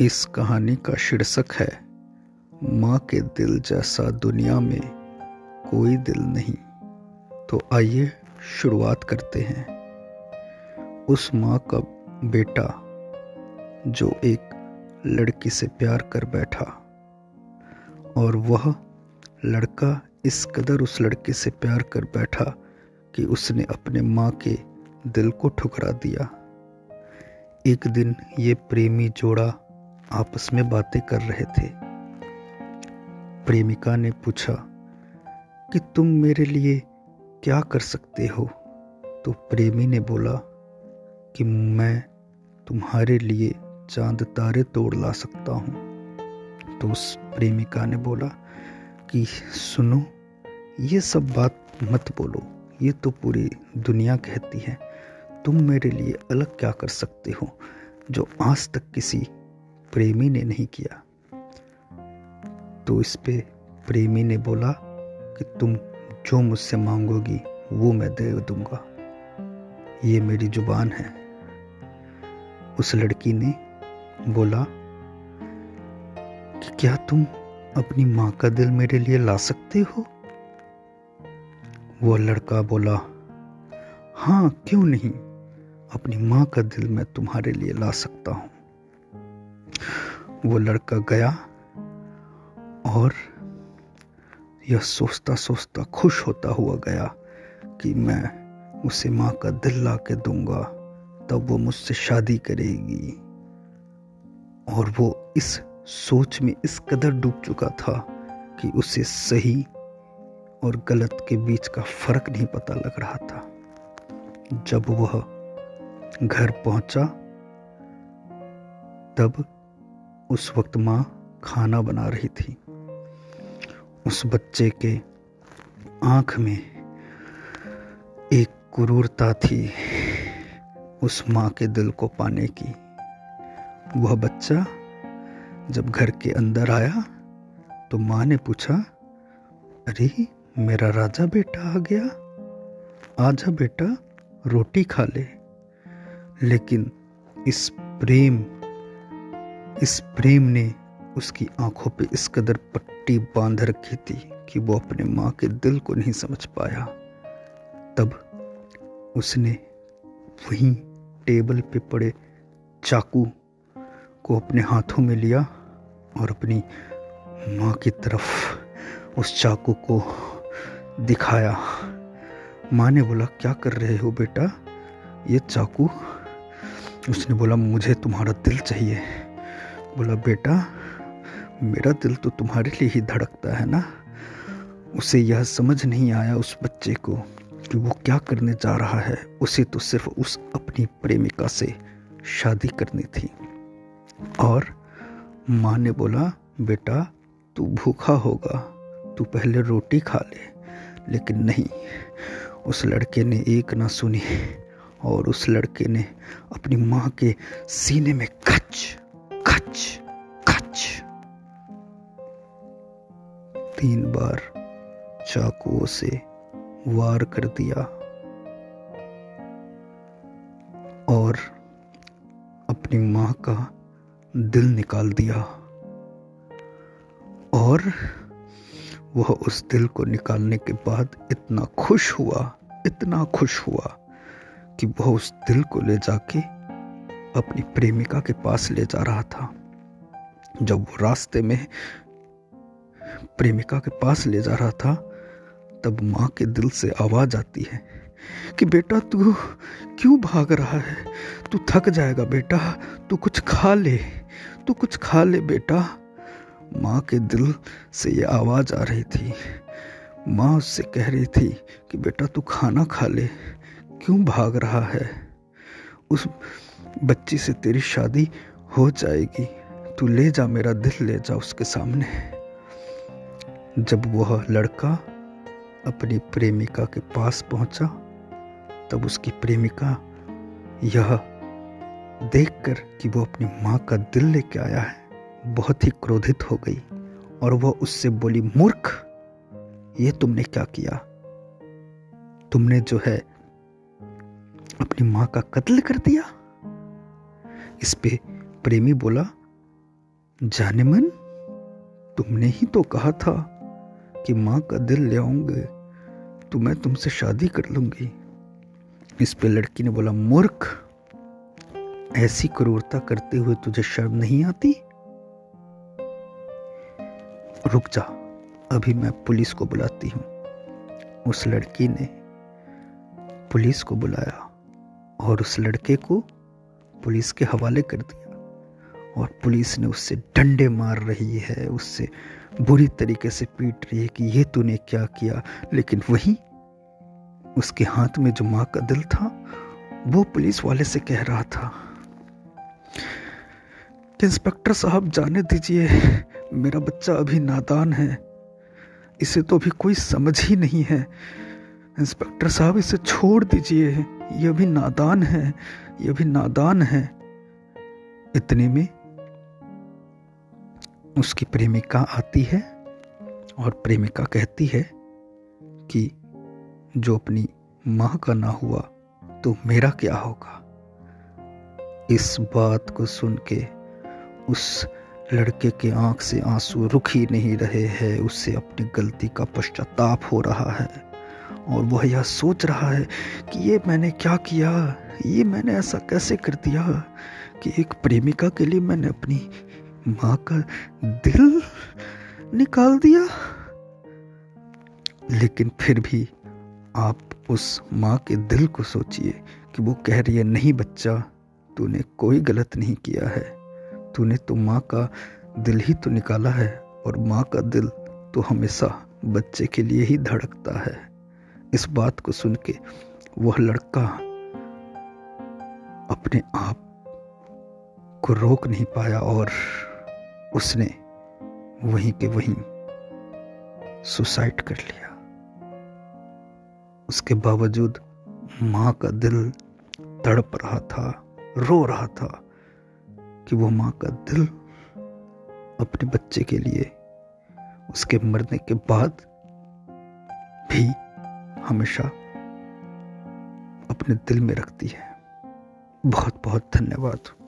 इस कहानी का शीर्षक है, माँ के दिल जैसा दुनिया में कोई दिल नहीं। तो आइए शुरुआत करते हैं। उस माँ का बेटा, जो एक लड़की से प्यार कर बैठा, और वह लड़का इस कदर उस लड़के से प्यार कर बैठा कि उसने अपने माँ के दिल को ठुकरा दिया। एक दिन ये प्रेमी जोड़ा आपस में बातें कर रहे थे। प्रेमिका ने पूछा, कि तुम मेरे लिए क्या कर सकते हो? तो प्रेमी ने बोला, कि मैं तुम्हारे लिए चाँद तारे तोड़ ला सकता हूँ। तो उस प्रेमिका ने बोला, कि सुनो, ये सब बात मत बोलो, ये तो पूरी दुनिया कहती है। तुम मेरे लिए अलग क्या कर सकते हो, जो आज तक किसी प्रेमी ने नहीं किया। तो इस पे प्रेमी ने बोला कि तुम जो मुझसे मांगोगी, वो मैं दे दूँगा। ये मेरी ज़ुबान है। उस लड़की ने बोला कि क्या तुम अपनी माँ का दिल मेरे लिए ला सकते हो? वो लड़का बोला हाँ क्यों नहीं? अपनी माँ का दिल मैं तुम्हारे लिए ला सकता हूँ। वो लड़का गया और यह सोचता सोचता खुश होता हुआ गया कि मैं उसे माँ का दिल ला के दूँगा, तब वो मुझसे शादी करेगी। और वो इस सोच में इस कदर डूब चुका था कि उसे सही और गलत के बीच का फ़र्क नहीं पता लग रहा था। जब वह घर पहुँचा, तब उस वक्त माँ खाना बना रही थी। उस बच्चे के आँख में एक क्रूरता थी उस माँ के दिल को पाने की। वह बच्चा जब घर के अंदर आया तो माँ ने पूछा, अरे, मेरा राजा बेटा आ गया। आजा बेटा, रोटी खा ले। लेकिन इस प्रेम इस प्रेम ने उसकी आँखों पे इस कदर पट्टी बाँध रखी थी कि वो अपने माँ के दिल को नहीं समझ पाया। तब उसने वहीं टेबल पे पड़े चाकू को अपने हाथों में लिया और अपनी माँ की तरफ़ उस चाकू को दिखाया। माँ ने बोला, क्या कर रहे हो बेटा? ये चाकू? उसने बोला, मुझे तुम्हारा दिल चाहिए। बोला, बेटा, मेरा दिल तो तुम्हारे लिए ही धड़कता है ना? उसे यह समझ नहीं आया उस बच्चे को कि वो क्या करने जा रहा है। उसे तो सिर्फ़ उस अपनी प्रेमिका से शादी करनी थी। और माँ ने बोला, बेटा, तू भूखा होगा। तू पहले रोटी खा ले, लेकिन नहीं। उस लड़के ने एक ना सुनी और उस लड़के ने अपनी माँ के सीने में खच खच खच। तीन बार चाकुओं से वार कर दिया और अपनी माँ का दिल निकाल दिया और वह उस दिल को निकालने के बाद इतना खुश हुआ, इतना खुश हुआ कि वह उस दिल को ले जाके अपनी प्रेमिका के पास ले जा रहा था। जब वो रास्ते में प्रेमिका के पास ले जा रहा था, तब माँ के दिल से आवाज़ आती है कि बेटा तू क्यों भाग रहा है? तू थक जाएगा बेटा, तू कुछ खा ले, तू कुछ खा ले बेटा। माँ के दिल से ये आवाज़ आ रही थी। माँ उससे कह रही थी कि बेटा तू खाना खा ले, क्यों भाग रहा है? उस बच्ची से तेरी शादी हो जाएगी। तू ले जा मेरा दिल, ले जा उसके सामने। जब वह लड़का अपनी प्रेमिका के पास पहुँचा, तब उसकी प्रेमिका यह देखकर कि वो अपनी माँ का दिल लेके आया है, बहुत ही क्रोधित हो गई और वह उससे बोली, मूर्ख, ये तुमने क्या किया? तुमने जो है अपनी माँ का कत्ल कर दिया? इस पे प्रेमी बोला, जाने मन, तुमने ही तो कहा था कि माँ का दिल ले आऊँगे तो मैं तुमसे शादी कर लूँगी। इस पे लड़की ने बोला, मूर्ख, ऐसी क्रूरता करते हुए तुझे शर्म नहीं आती? रुक जा, अभी मैं पुलिस को बुलाती हूँ। उस लड़की ने पुलिस को बुलाया और उस लड़के को पुलिस के हवाले कर दिया। और पुलिस ने उससे डंडे मार रही है, उससे बुरी तरीके से पीट रही है कि ये तूने क्या किया। लेकिन वही उसके हाथ में जो माँ का दिल था, वो पुलिस वाले से कह रहा था, कि इंस्पेक्टर साहब, जाने दीजिए, मेरा बच्चा अभी नादान है। इसे तो अभी कोई समझ ही नहीं है। इंस्पेक्टर साहब, इसे छोड़ दीजिए, ये अभी नादान है। ये अभी नादान है। इतने में उसकी प्रेमिका आती है और प्रेमिका कहती है कि जो अपनी माँ का ना हुआ तो मेरा क्या होगा? इस बात को सुन के उस लड़के के आँख से आँसू रुक ही नहीं रहे हैं। उससे अपनी गलती का पश्चाताप हो रहा है। और वह यह सोच रहा है कि ये मैंने क्या किया? ये मैंने ऐसा कैसे कर दिया कि एक प्रेमिका के लिए मैंने अपनी माँ का दिल निकाल दिया? लेकिन फिर भी आप उस माँ के दिल को सोचिए कि वो कह रही है, नहीं बच्चा, तूने कोई गलत नहीं किया है। तूने तो माँ का दिल ही तो निकाला है और माँ का दिल तो हमेशा बच्चे के लिए ही धड़कता है। इस बात को सुन के वह लड़का अपने आप को रोक नहीं पाया और उसने वहीं के वहीं सुसाइड कर लिया। उसके बावजूद माँ का दिल तड़प रहा था, रो रहा था कि वो माँ का दिल अपने बच्चे के लिए, उसके मरने के बाद भी हमेशा अपने दिल में रखती है। बहुत बहुत धन्यवाद।